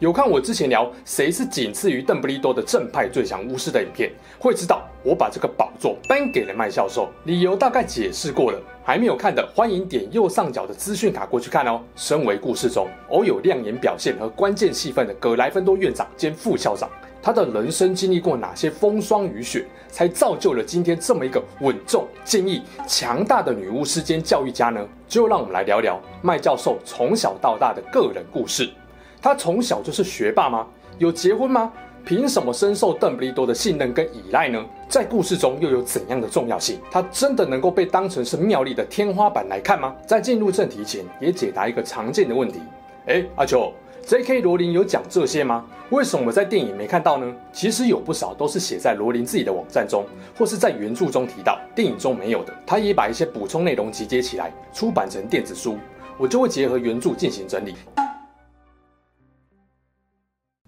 有看我之前聊谁是仅次于邓布利多的正派最强巫师的影片，会知道我把这个宝座颁给了麦教授，理由大概解释过了。还没有看的，欢迎点右上角的资讯卡过去看哦。身为故事中偶有亮眼表现和关键戏份的葛莱芬多院长兼副校长，他的人生经历过哪些风霜雨雪，才造就了今天这么一个稳重、坚毅、强大的女巫师兼教育家呢？就让我们来聊聊麦教授从小到大的个人故事。他从小就是学霸吗？有结婚吗？凭什么深受邓布利多的信任跟依赖呢？在故事中又有怎样的重要性？他真的能够被当成是妙丽的天花板来看吗？在进入正题前，也解答一个常见的问题：哎，阿秋，J.K. 罗琳有讲这些吗？为什么在电影没看到呢？其实有不少都是写在罗琳自己的网站中，或是在原著中提到，电影中没有的。他也把一些补充内容集结起来，出版成电子书，我就会结合原著进行整理。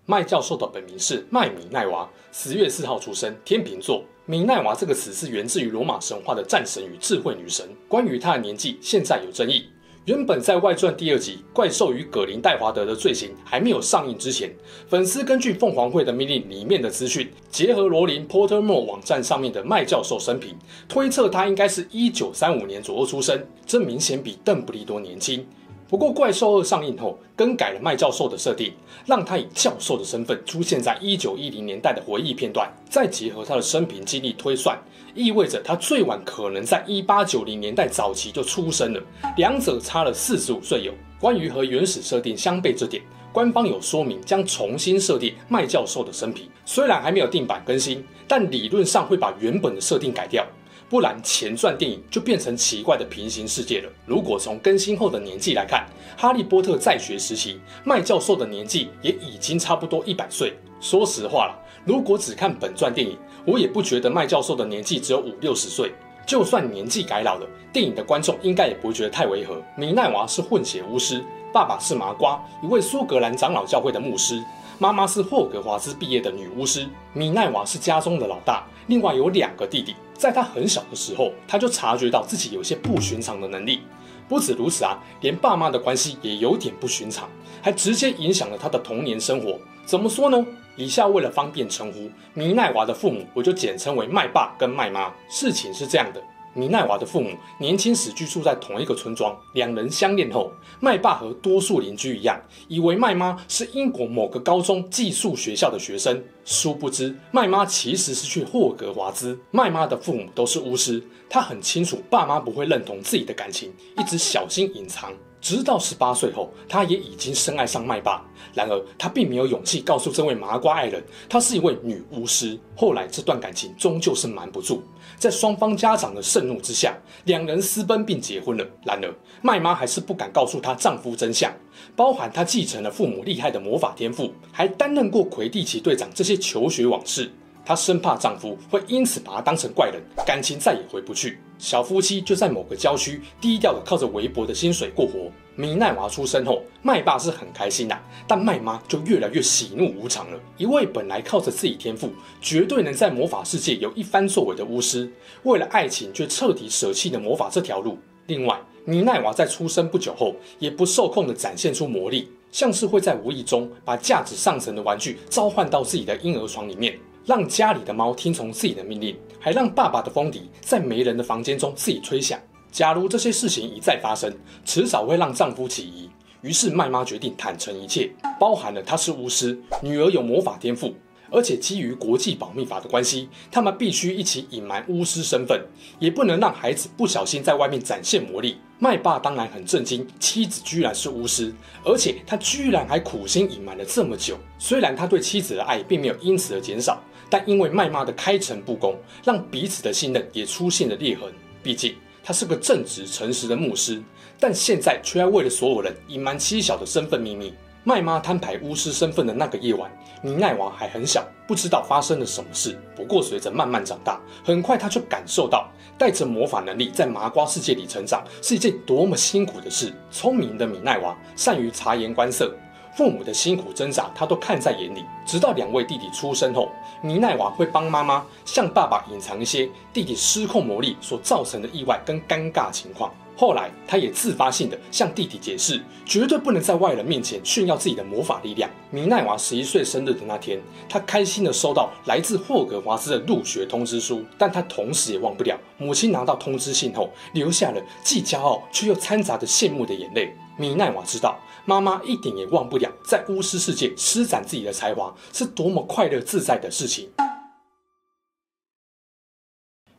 麦教授的本名是麦米奈娃，十月四号出生，天秤座。米奈娃这个词是源自于罗马神话的战神与智慧女神。关于她的年纪，现在有争议。原本在外传第二集《怪兽与葛林戴华德的罪行》还没有上映之前，粉丝根据凤凰会的命令里面的资讯，结合罗琳 Pottermore 网站上面的麦教授生平，推测他应该是一九三五年左右出生，这明显比邓布利多年轻。不过，《怪兽二》上映后，更改了麦教授的设定，让他以教授的身份出现在一九一零年代的回忆片段，再结合他的生平经历推算，意味着他最晚可能在一八九零年代早期就出生了，两者差了四十五岁有。关于和原始设定相悖这点，官方有说明将重新设定麦教授的生平，虽然还没有定版更新，但理论上会把原本的设定改掉。不然前传电影就变成奇怪的平行世界了。如果从更新后的年纪来看，哈利波特在学时期，麦教授的年纪也已经差不多一百岁。说实话啦，如果只看本传电影，我也不觉得麦教授的年纪只有五六十岁。就算年纪改老了，电影的观众应该也不会觉得太违和。米奈娃是混血巫师，爸爸是麻瓜，一位苏格兰长老教会的牧师。妈妈是霍格华兹毕业的女巫师，米奈娃是家中的老大，另外有两个弟弟。在他很小的时候，他就察觉到自己有些不寻常的能力。不止如此啊，连爸妈的关系也有点不寻常，还直接影响了他的童年生活。怎么说呢？以下为了方便称呼，米奈娃的父母我就简称为麦爸跟麦妈。事情是这样的。米奈娃的父母年轻时居住在同一个村庄，两人相恋后，麦爸和多数邻居一样，以为麦妈是英国某个高中寄宿学校的学生，殊不知麦妈其实是去霍格华兹。麦妈的父母都是巫师，她很清楚爸妈不会认同自己的感情，一直小心隐藏。直到十八岁后，他也已经深爱上麦爸。然而，他并没有勇气告诉这位麻瓜爱人，她是一位女巫师。后来，这段感情终究是瞒不住，在双方家长的盛怒之下，两人私奔并结婚了。然而，麦妈还是不敢告诉她丈夫真相，包含她继承了父母厉害的魔法天赋，还担任过魁地奇队长这些求学往事。她生怕丈夫会因此把她当成怪人，感情再也回不去。小夫妻就在某个郊区低调的靠着微薄的薪水过活。米奈娃出生后，麦爸是很开心的，但麦妈就越来越喜怒无常了。一位本来靠着自己天赋，绝对能在魔法世界有一番作为的巫师，为了爱情却彻底舍弃了魔法这条路。另外，米奈娃在出生不久后，也不受控的展现出魔力，像是会在无意中把价值上乘的玩具召唤到自己的婴儿床里面。让家里的猫听从自己的命令，还让爸爸的风笛在没人的房间中自己吹响。假如这些事情一再发生，迟早会让丈夫起疑。于是麦妈决定坦诚一切，包含了她是巫师，女儿有魔法天赋，而且基于国际保密法的关系，他们必须一起隐瞒巫师身份，也不能让孩子不小心在外面展现魔力。麦爸当然很震惊，妻子居然是巫师，而且他居然还苦心隐瞒了这么久。虽然他对妻子的爱并没有因此而减少。但因为麦妈的开诚布公，让彼此的信任也出现了裂痕。毕竟他是个正直诚实的牧师，但现在却要为了所有人隐瞒妻小的身份秘密。麦妈摊牌巫师身份的那个夜晚，米奈娃还很小，不知道发生了什么事。不过随着慢慢长大，很快她就感受到，带着魔法能力在麻瓜世界里成长是一件多么辛苦的事。聪明的米奈娃善于察言观色。父母的辛苦挣扎，他都看在眼里。直到两位弟弟出生后，米奈娃会帮妈妈向爸爸隐藏一些弟弟失控魔力所造成的意外跟尴尬情况。后来，他也自发性的向弟弟解释，绝对不能在外人面前炫耀自己的魔法力量。米奈娃十一岁生日的那天，他开心的收到来自霍格华兹的入学通知书，但他同时也忘不了母亲拿到通知信后留下了既骄傲却又掺杂着羡慕的眼泪。米奈娃知道，妈妈一点也忘不了在巫师世界施展自己的才华是多么快乐自在的事情。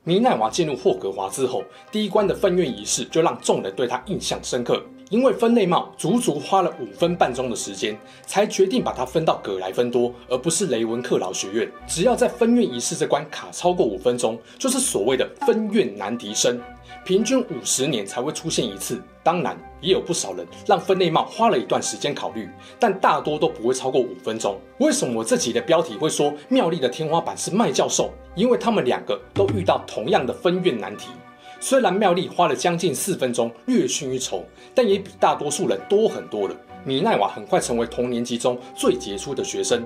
米奈娃进入霍格华之后，第一关的分院仪式就让众人对她印象深刻。因为分类帽足足花了五分半钟的时间，才决定把它分到葛莱芬多，而不是雷文克劳学院。只要在分院仪式这关卡超过五分钟，就是所谓的分院难题生。平均五十年才会出现一次。当然，也有不少人让分类帽花了一段时间考虑，但大多都不会超过五分钟。为什么我这集的标题会说妙丽的天花板是麦教授？因为他们两个都遇到同样的分院难题。虽然妙丽花了将近四分钟，略逊一筹，但也比大多数人多很多了。米奈娃很快成为同年级中最杰出的学生。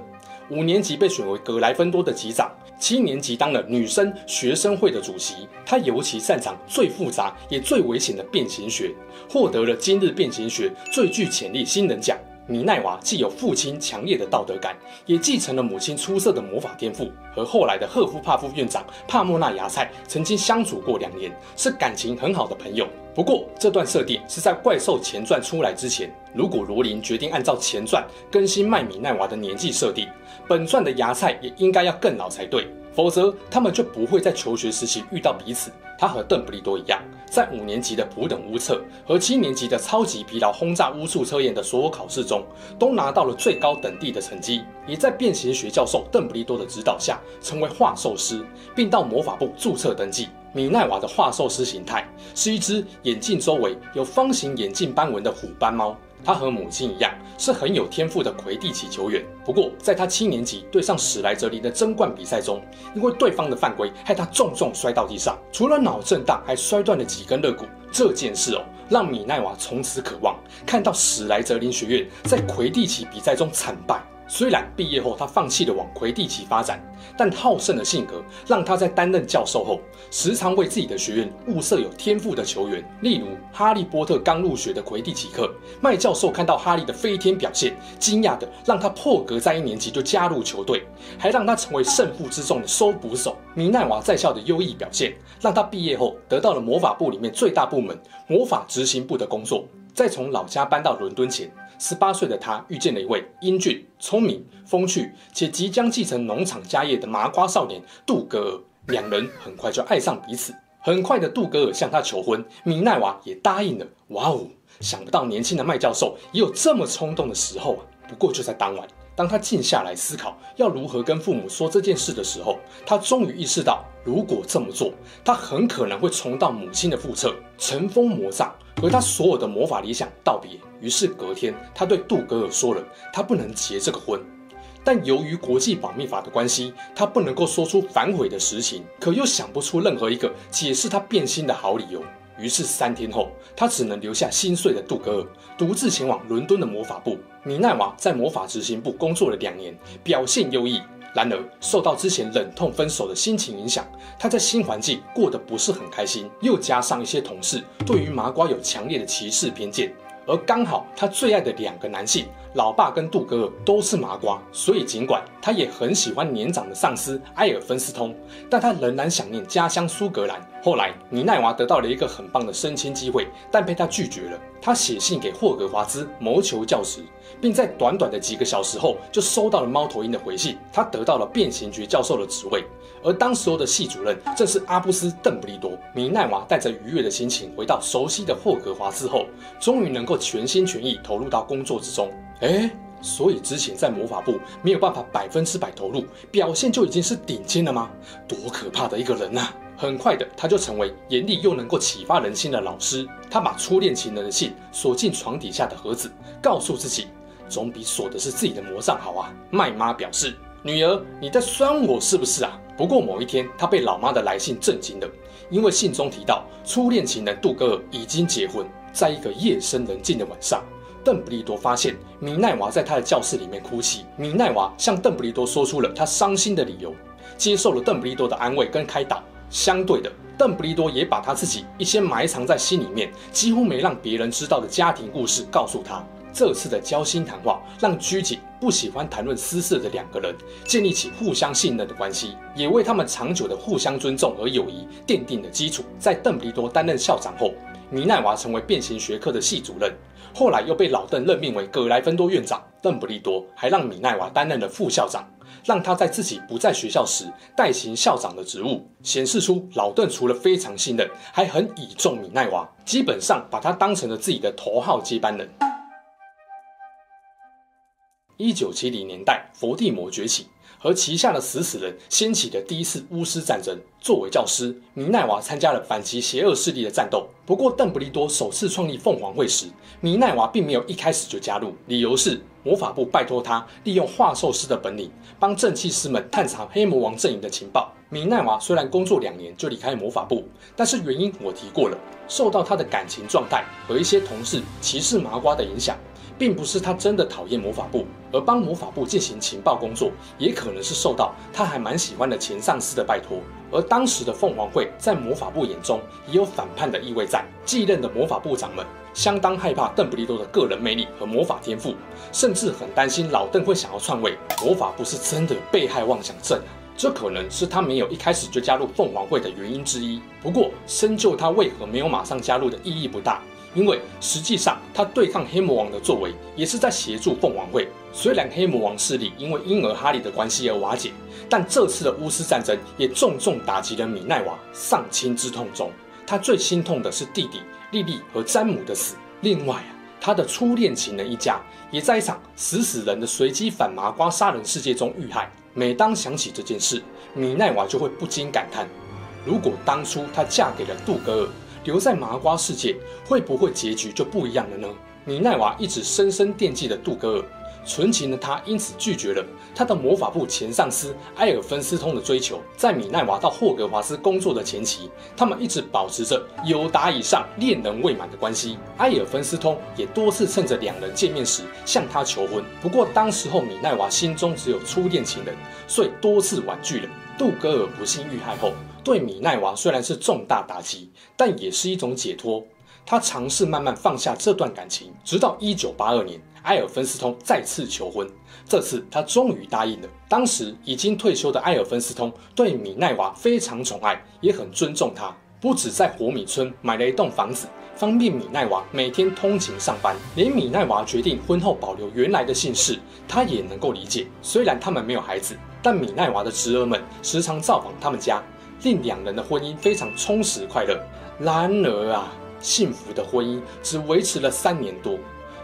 五年级被选为格莱芬多的级长，七年级当了女生学生会的主席。他尤其擅长最复杂也最危险的变形学，获得了今日变形学最具潜力新人奖。米奈娃既有父亲强烈的道德感，也继承了母亲出色的魔法天赋。和后来的赫夫帕夫院长帕莫纳芽菜曾经相处过两年，是感情很好的朋友。不过，这段设定是在怪兽前传出来之前。如果罗琳决定按照前传更新麦米奈娃的年纪设定，本传的芽菜也应该要更老才对，否则他们就不会在求学时期遇到彼此。他和邓布利多一样，在五年级的普等巫测和七年级的超级疲劳轰炸巫术测验的所有考试中，都拿到了最高等地的成绩，也在变形学教授邓布利多的指导下成为化兽师，并到魔法部注册登记。米奈瓦的化兽师形态是一只眼镜周围有方形眼镜斑纹的虎斑猫。他和母亲一样，是很有天赋的魁地奇球员。不过，在他七年级对上史莱哲林的争冠比赛中，因为对方的犯规，害他重重摔到地上，除了脑震荡，还摔断了几根肋骨。这件事哦，让米奈娃从此渴望看到史莱哲林学院在魁地奇比赛中惨败。虽然毕业后他放弃了往魁地奇发展，但好胜的性格让他在担任教授后，时常为自己的学院物色有天赋的球员。例如，哈利波特刚入学的魁地奇课，麦教授看到哈利的飞天表现，惊讶的让他破格在一年级就加入球队，还让他成为胜负之重的收捕手。米奈娃在校的优异表现，让他毕业后得到了魔法部里面最大部门魔法执行部的工作。在从老家搬到伦敦前，十八岁的他遇见了一位英俊、聪明、风趣且即将继承农场家业的麻瓜少年杜格尔。两人很快就爱上彼此。很快的，杜格尔向他求婚，米奈娃也答应了。哇哦，想不到年轻的麦教授也有这么冲动的时候啊！不过就在当晚，当他静下来思考要如何跟父母说这件事的时候，他终于意识到，如果这么做，他很可能会重蹈母亲的覆辙，乘风魔杖。和他所有的魔法理想道别。于是隔天，他对杜格尔说了，他不能结这个婚。但由于国际保密法的关系，他不能够说出反悔的实情，可又想不出任何一个解释他变心的好理由。于是三天后，他只能留下心碎的杜格尔，独自前往伦敦的魔法部。米奈娃在魔法执行部工作了两年，表现优异。然而，受到之前忍痛分手的心情影响，他在新环境过得不是很开心。又加上一些同事对于麻瓜有强烈的歧视偏见，而刚好他最爱的两个男性，老爸跟杜格尔都是麻瓜，所以尽管他也很喜欢年长的上司埃尔芬斯通，但他仍然想念家乡苏格兰。后来，米奈娃得到了一个很棒的升迁机会，但被他拒绝了。他写信给霍格华兹谋求教职，并在短短的几个小时后就收到了猫头鹰的回信。他得到了变形局教授的职位，而当时候的系主任正是阿布斯·邓布利多。米奈娃带着愉悦的心情回到熟悉的霍格华兹后，终于能够全心全意投入到工作之中。诶，所以之前在魔法部没有办法百分之百投入，表现就已经是顶尖了吗？多可怕的一个人啊！很快的，他就成为严厉又能够启发人心的老师。他把初恋情人的信锁进床底下的盒子，告诉自己，总比锁的是自己的魔杖好啊。麦妈表示：“女儿，你在酸我是不是啊？”不过某一天，她被老妈的来信震惊了，因为信中提到初恋情人杜格尔已经结婚。在一个夜深人静的晚上，邓布利多发现米奈娃在他的教室里面哭泣。米奈娃向邓布利多说出了他伤心的理由，接受了邓布利多的安慰跟开导。相对的，邓布利多也把他自己一些埋藏在心里面、几乎没让别人知道的家庭故事告诉他。这次的交心谈话让拘谨、不喜欢谈论私事的两个人建立起互相信任的关系，也为他们长久的互相尊重和友谊奠定了基础。在邓布利多担任校长后，米奈娃成为变形学科的系主任，后来又被老邓任命为葛莱芬多院长。邓布利多还让米奈娃担任了副校长。让他在自己不在学校时代行校长的职务，显示出老邓除了非常信任，还很倚重米奈娃，基本上把他当成了自己的头号接班人。一九七零年代，伏地魔崛起。和旗下的死死人掀起的第一次巫师战争。作为教师，米奈娃参加了反击邪恶势力的战斗。不过，邓布利多首次创立凤凰会时，米奈娃并没有一开始就加入，理由是魔法部拜托他利用画兽师的本领，帮正气师们探查黑魔王阵营的情报。米奈娃虽然工作两年就离开魔法部，但是原因我提过了，受到他的感情状态和一些同事歧视麻瓜的影响。并不是他真的讨厌魔法部，而帮魔法部进行情报工作，也可能是受到他还蛮喜欢的前上司的拜托。而当时的凤凰会在魔法部眼中也有反叛的意味在，继任的魔法部长们相当害怕邓布利多的个人魅力和魔法天赋，甚至很担心老邓会想要篡位。魔法部是真的有被害妄想症，这可能是他没有一开始就加入凤凰会的原因之一。不过深究他为何没有马上加入的意义不大。因为实际上，他对抗黑魔王的作为也是在协助凤凰会。虽然黑魔王势力因为婴儿哈利的关系而瓦解，但这次的巫师战争也重重打击了米奈娃。丧亲之痛中，他最心痛的是弟弟莉莉和詹姆的死。另外啊，他的初恋情人一家也在一场死死人的随机反麻瓜杀人事件中遇害。每当想起这件事，米奈娃就会不禁感叹：如果当初她嫁给了杜格尔。留在麻瓜世界，会不会结局就不一样了呢？米奈娃一直深深惦记着杜格尔，纯情的他因此拒绝了他的魔法部前上司埃尔芬斯通的追求。在米奈娃到霍格华兹工作的前期，他们一直保持着友达以上恋人未满的关系。埃尔芬斯通也多次趁着两人见面时向他求婚，不过当时候米奈娃心中只有初恋情人，所以多次婉拒了。杜格尔不幸遇害后，对米奈娃虽然是重大打击，但也是一种解脱。他尝试慢慢放下这段感情，直到1982年，埃尔芬斯通再次求婚。这次他终于答应了。当时已经退休的埃尔芬斯通对米奈娃非常宠爱，也很尊重她。不止在活米村买了一栋房子，方便米奈娃每天通勤上班。连米奈娃决定婚后保留原来的姓氏，他也能够理解。虽然他们没有孩子，但米奈娃的侄儿们时常造访他们家。令两人的婚姻非常充实快乐。然而啊，幸福的婚姻只维持了三年多。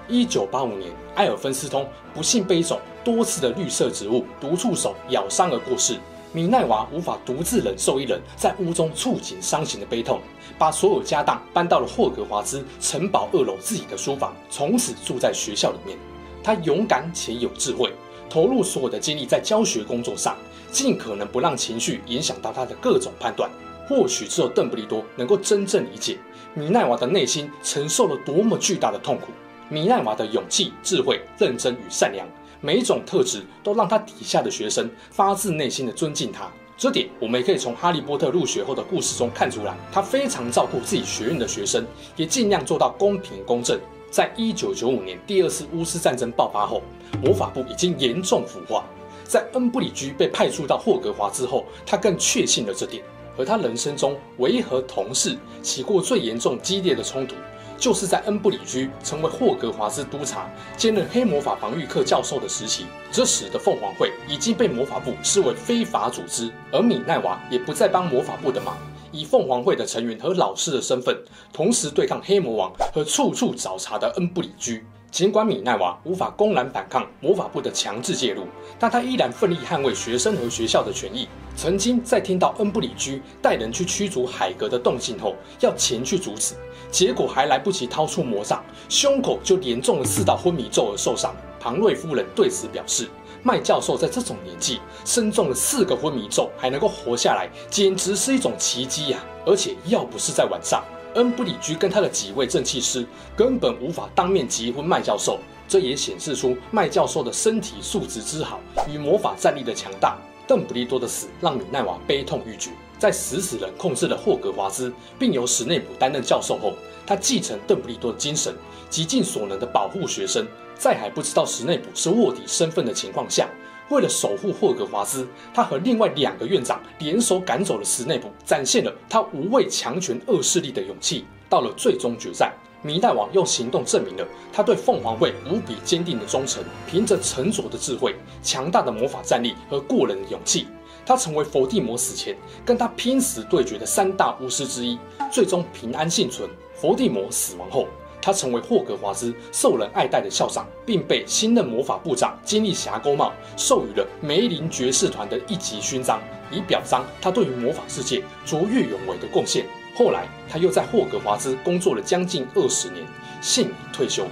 一九八五年，埃尔芬斯通不幸被一种多刺的绿色植物毒触手咬伤而过世。米奈娃无法独自忍受一人在屋中触景伤情的悲痛，把所有家当搬到了霍格华兹城堡二楼自己的书房，从此住在学校里面。他勇敢且有智慧，投入所有的精力在教学工作上。尽可能不让情绪影响到他的各种判断。或许只有邓布利多能够真正理解米奈娃的内心承受了多么巨大的痛苦。米奈娃的勇气、智慧、认真与善良，每一种特质都让他底下的学生发自内心的尊敬他。这点我们也可以从哈利波特入学后的故事中看出来。他非常照顾自己学院的学生，也尽量做到公平公正。在一九九五年第二次巫师战争爆发后，魔法部已经严重腐化。在恩布里居被派驻到霍格华兹后，他更确信了这点。而他人生中唯一和同事起过最严重、激烈的冲突，就是在恩布里居成为霍格华兹督察、兼任黑魔法防御课教授的时期。这时的凤凰会已经被魔法部视为非法组织，而米奈娃也不再帮魔法部的忙，以凤凰会的成员和老师的身份，同时对抗黑魔王和处处找茬的恩布里居。尽管米奈娃无法公然反抗魔法部的强制介入，但他依然奋力捍卫学生和学校的权益。曾经在听到恩布里居带人去驱逐海格的动静后，要前去阻止，结果还来不及掏出魔杖，胸口就连中了四道昏迷咒而受伤。庞瑞夫人对此表示：“麦教授在这种年纪，身中了四个昏迷咒还能够活下来，简直是一种奇迹呀！而且要不是在晚上，恩布里居跟他的几位正气师根本无法当面结婚麦教授。这也显示出麦教授的身体素质之好与魔法战力的强大。邓布利多的死让米奈瓦悲痛欲绝，在死死人控制了霍格华兹，并由史内普担任教授后，他继承邓布利多的精神，极尽所能的保护学生。在还不知道史内普是卧底身份的情况下，为了守护霍格华兹，他和另外两个院长联手赶走了史内普，展现了他无畏强权恶势力的勇气。到了最终决战，米奈瓦用行动证明了他对凤凰会无比坚定的忠诚。凭着沉着的智慧、强大的魔法战力和过人的勇气，他成为伏地魔死前跟他拼死对决的三大巫师之一，最终平安幸存。伏地魔死亡后，他成为霍格华兹受人爱戴的校长，并被新任魔法部长金利霞勾帽授予了梅林爵士团的一级勋章，以表彰他对于魔法世界卓越勇为的贡献。后来，他又在霍格华兹工作了将近二十年，现已退休。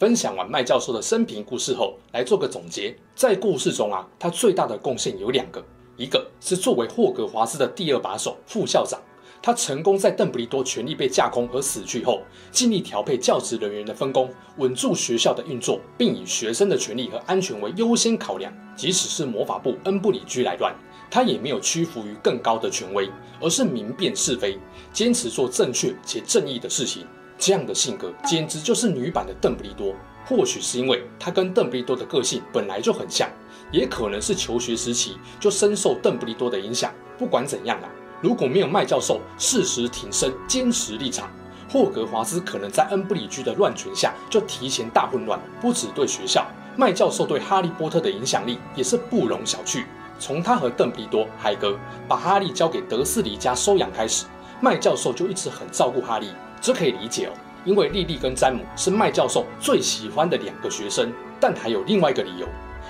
分享完麦教授的生平故事后，来做个总结。在故事中啊，他最大的贡献有两个，一个是作为霍格华兹的第二把手、副校长。他成功在邓布利多权力被架空和死去后，尽力调配教职人员的分工，稳住学校的运作，并以学生的权利和安全为优先考量。即使是魔法部恩布里居来乱，他也没有屈服于更高的权威，而是明辨是非，坚持做正确且正义的事情。这样的性格简直就是女版的邓布利多。或许是因为他跟邓布利多的个性本来就很像，也可能是求学时期就深受邓布利多的影响。不管怎样啊。如果没有麦教授适时挺身、坚持立场，霍格华兹可能在恩布里居的乱权下就提前大混乱。不只对学校，麦教授对哈利波特的影响力也是不容小觑。从他和邓不利多、海格把哈利交给德斯里家收养开始，麦教授就一直很照顾哈利。这可以理解哦，因为莉莉跟詹姆是麦教授最喜欢的两个学生。但还有另外一个理由，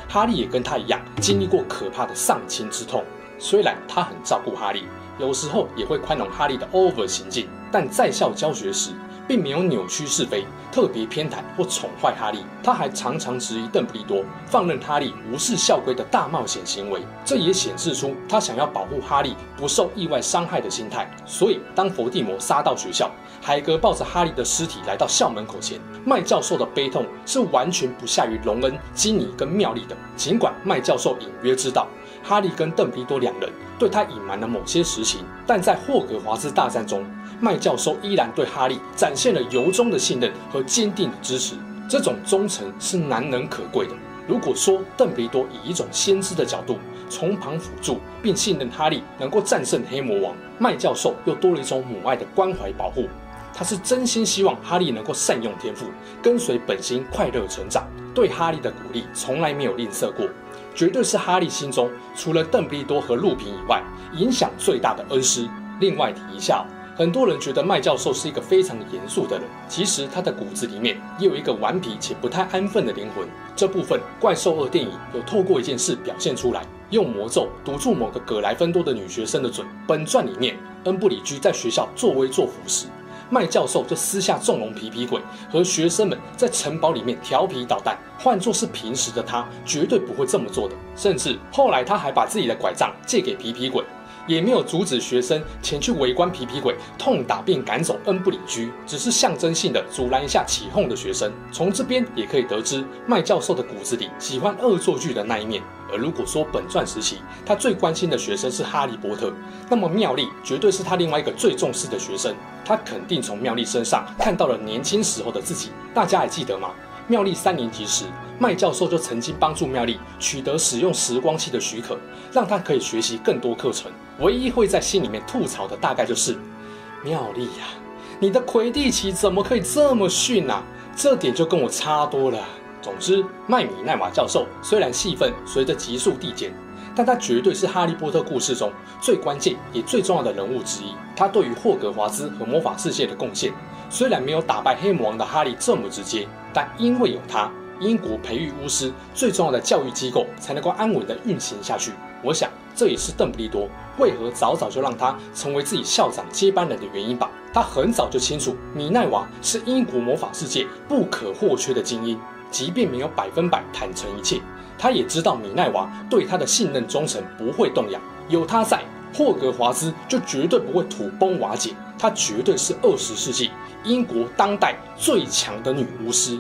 哈利也跟他一样经历过可怕的丧亲之痛。虽然他很照顾哈利。有时候也会宽容哈利的 over 行径，但在校教学时并没有扭曲是非，特别偏袒或宠坏哈利。他还常常质疑邓布利多放任哈利无视校规的大冒险行为，这也显示出他想要保护哈利不受意外伤害的心态。所以，当伏地魔杀到学校，海格抱着哈利的尸体来到校门口前，麦教授的悲痛是完全不下于隆恩、基尼跟妙丽的。尽管麦教授隐约知道。哈利跟邓皮多两人对他隐瞒了某些实情，但在霍格华兹大战中，麦教授依然对哈利展现了由衷的信任和坚定的支持。这种忠诚是难能可贵的。如果说邓皮多以一种先知的角度从旁辅助，并信任哈利能够战胜黑魔王，麦教授又多了一种母爱的关怀保护。他是真心希望哈利能够善用天赋，跟随本心快乐成长。对哈利的鼓励从来没有吝啬过。绝对是哈利心中除了邓布利多和路平以外，影响最大的恩师。另外提一下，很多人觉得麦教授是一个非常严肃的人，其实他的骨子里面也有一个顽皮且不太安分的灵魂。这部分《怪兽二》电影有透过一件事表现出来，用魔咒堵住某个葛莱芬多的女学生的嘴。本传里面，恩布里居在学校作威作福时，麦教授就私下纵容皮皮鬼和学生们在城堡里面调皮捣蛋。换作是平时的他，绝对不会这么做的。甚至后来他还把自己的拐杖借给皮皮鬼，也没有阻止学生前去围观皮皮鬼痛打并赶走恩布里居，只是象征性的阻拦一下起哄的学生。从这边也可以得知，麦教授的骨子里喜欢恶作剧的那一面。而如果说本传时期他最关心的学生是哈利波特，那么妙丽绝对是他另外一个最重视的学生。他肯定从妙丽身上看到了年轻时候的自己。大家还记得吗？妙丽三年级时，麦教授就曾经帮助妙丽取得使用时光器的许可，让她可以学习更多课程。唯一会在心里面吐槽的，大概就是妙丽呀，你的魁地奇怎么可以这么逊啊？这点就跟我差多了。总之，麦米奈瓦教授虽然戏份随着急速递减，但他绝对是哈利波特故事中最关键也最重要的人物之一。他对于霍格华兹和魔法世界的贡献，虽然没有打败黑魔王的哈利这么直接，但因为有他，英国培育巫师最重要的教育机构才能够安稳地运行下去。我想，这也是邓布利多为何早早就让他成为自己校长接班人的原因吧。他很早就清楚，米奈娃是英国魔法世界不可或缺的精英，即便没有百分百坦诚一切，他也知道米奈娃对他的信任忠诚不会动摇。有他在，霍格华兹就绝对不会土崩瓦解。他绝对是二十世纪英国当代最强的女巫师。